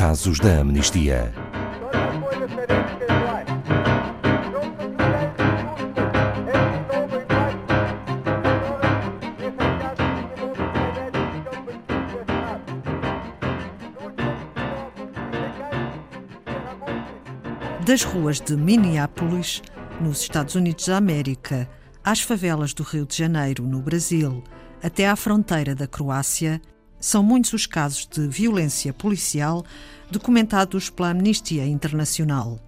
casos da amnistia. Das ruas de Minneapolis, nos Estados Unidos da América, às favelas do Rio de Janeiro, no Brasil, até à fronteira da Croácia, são muitos os casos de violência policial documentados pela Amnistia Internacional.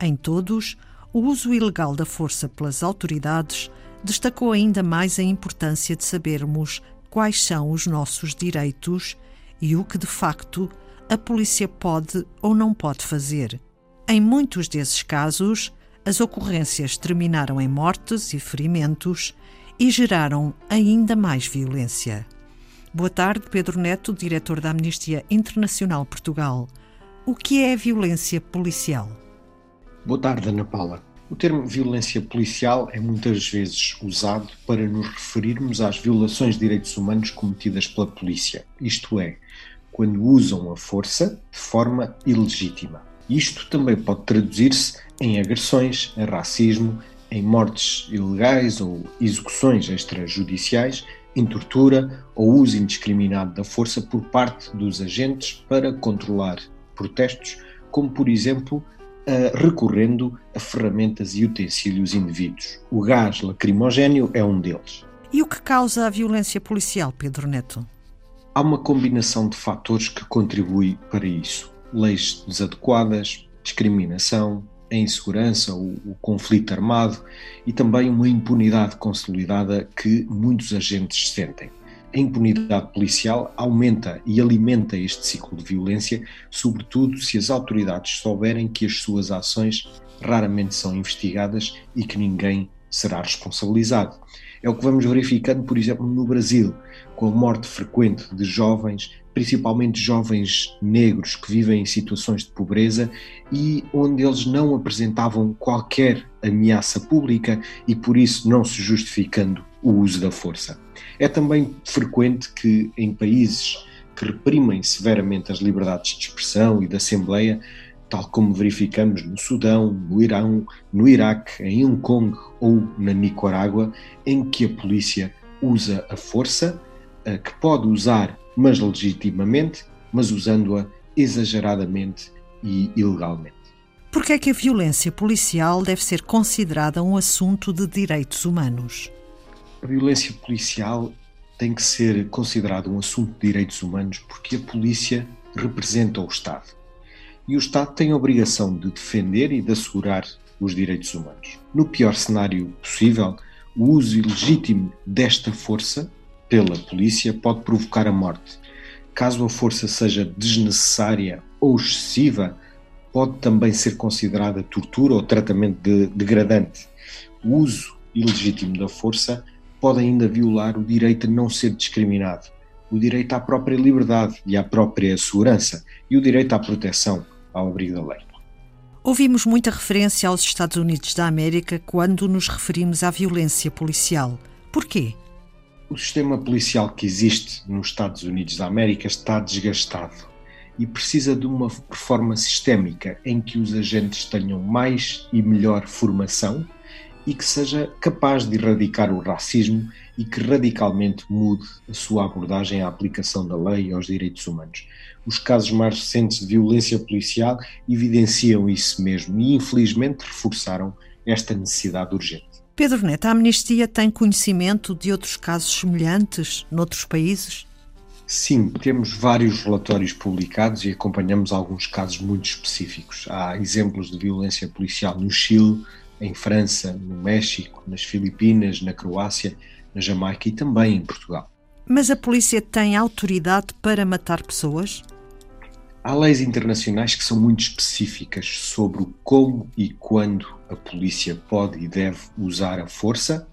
Em todos, o uso ilegal da força pelas autoridades destacou ainda mais a importância de sabermos quais são os nossos direitos e o que, de facto, a polícia pode ou não pode fazer. Em muitos desses casos, as ocorrências terminaram em mortes e ferimentos e geraram ainda mais violência. Boa tarde, Pedro Neto, diretor da Amnistia Internacional Portugal. O que é a violência policial? Boa tarde, Ana Paula. O termo violência policial é muitas vezes usado para nos referirmos às violações de direitos humanos cometidas pela polícia, isto é, quando usam a força de forma ilegítima. Isto também pode traduzir-se em agressões, em racismo, em mortes ilegais ou execuções extrajudiciais em tortura ou uso indiscriminado da força por parte dos agentes para controlar protestos, como por exemplo recorrendo a ferramentas e utensílios indevidos. O gás lacrimogéneo é um deles. E o que causa a violência policial, Pedro Neto? Há uma combinação de fatores que contribui para isso. Leis desadequadas, discriminação, a insegurança, o, o, conflito armado e também uma impunidade consolidada que muitos agentes sentem. A impunidade policial aumenta e alimenta este ciclo de violência, sobretudo se as autoridades souberem que as suas ações raramente são investigadas e que ninguém será responsabilizado. É o que vamos verificando, por exemplo, no Brasil, com a morte frequente de jovens, principalmente jovens negros que vivem em situações de pobreza e onde eles não apresentavam qualquer ameaça pública e por isso não se justificando o uso da força. É também frequente que em países que reprimem severamente as liberdades de expressão e de assembleia, tal como verificamos no Sudão, no Irão, no Iraque, em Hong Kong ou na Nicarágua, em que a polícia usa a força, que pode usar, mas legitimamente, mas usando-a exageradamente e ilegalmente. Por que é que a violência policial deve ser considerada um assunto de direitos humanos? A violência policial tem que ser considerada um assunto de direitos humanos porque a polícia representa o Estado e o Estado tem a obrigação de defender e de assegurar os direitos humanos. No pior cenário possível, o uso ilegítimo desta força pela polícia pode provocar a morte. Caso a força seja desnecessária ou excessiva, pode também ser considerada tortura ou tratamento de, degradante. O uso ilegítimo da força pode ainda violar o direito a não ser discriminado, o direito à própria liberdade e à própria segurança e o direito à proteção ao abrigo da lei. Ouvimos muita referência aos Estados Unidos da América quando nos referimos à violência policial. Porquê? O sistema policial que existe nos Estados Unidos da América está desgastado e precisa de uma reforma sistémica em que os agentes tenham mais e melhor formação e que seja capaz de erradicar o racismo e que radicalmente mude a sua abordagem à aplicação da lei e aos direitos humanos. Os casos mais recentes de violência policial evidenciam isso mesmo e, infelizmente, reforçaram esta necessidade urgente. Pedro Neto, a Amnistia tem conhecimento de outros casos semelhantes noutros países? Sim, temos vários relatórios publicados e acompanhamos alguns casos muito específicos. Há exemplos de violência policial no Chile, em França, no México, nas Filipinas, na Croácia, na Jamaica e também em Portugal. Mas a polícia tem autoridade para matar pessoas? Há leis internacionais que são muito específicas sobre como e quando a polícia pode e deve usar a força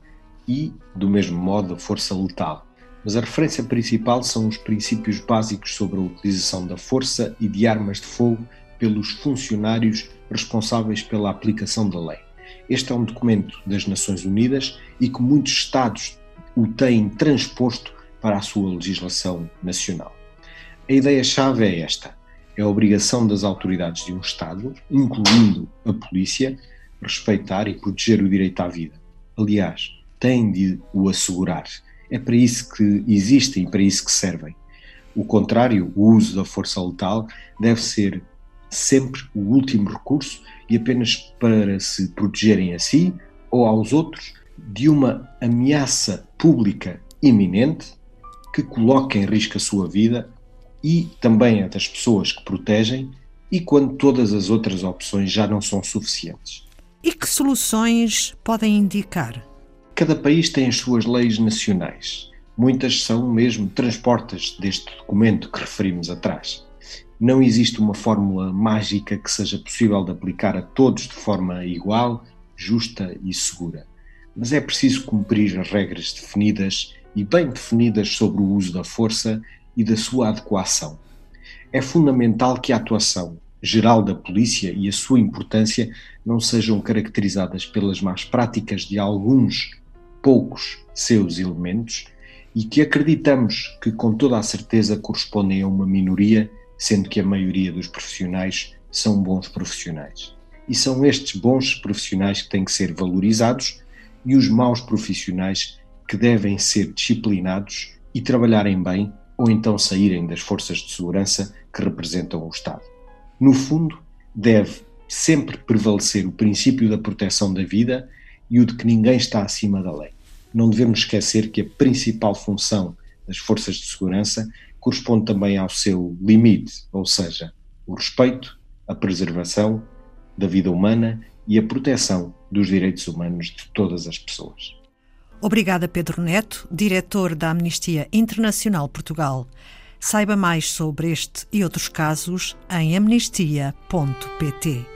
e, do mesmo modo, a força letal. Mas a referência principal são os princípios básicos sobre a utilização da força e de armas de fogo pelos funcionários responsáveis pela aplicação da lei. Este é um documento das Nações Unidas e que muitos Estados o têm transposto para a sua legislação nacional. A ideia-chave é esta: É a obrigação das autoridades de um Estado, incluindo a polícia, respeitar e proteger o direito à vida. Aliás, têm de o assegurar. É para isso que existem e para isso que servem. O contrário, o uso da força letal, deve ser sempre o último recurso e apenas para se protegerem a si ou aos outros de uma ameaça pública iminente que coloca em risco a sua vida e também a das pessoas que protegem e quando todas as outras opções já não são suficientes. E que soluções podem indicar? Cada país tem as suas leis nacionais. Muitas são mesmo transportas deste documento que referimos atrás. Não existe uma fórmula mágica que seja possível de aplicar a todos de forma igual, justa e segura. Mas é preciso cumprir as regras definidas e bem definidas sobre o uso da força e da sua adequação. É fundamental que a atuação geral da polícia e a sua importância não sejam caracterizadas pelas más práticas de alguns poucos seus elementos e que acreditamos que com toda a certeza correspondem a uma minoria sendo que a maioria dos profissionais são bons profissionais. E são estes bons profissionais que têm que ser valorizados e os maus profissionais que devem ser disciplinados e trabalharem bem ou então saírem das forças de segurança que representam o Estado. No fundo, deve sempre prevalecer o princípio da proteção da vida e o de que ninguém está acima da lei. Não devemos esquecer que a principal função das forças de segurança corresponde também ao seu limite, ou seja, o respeito, a preservação da vida humana e a proteção dos direitos humanos de todas as pessoas. Obrigada, Pedro Neto, diretor da Amnistia Internacional Portugal. Saiba mais sobre este e outros casos em amnistia.pt.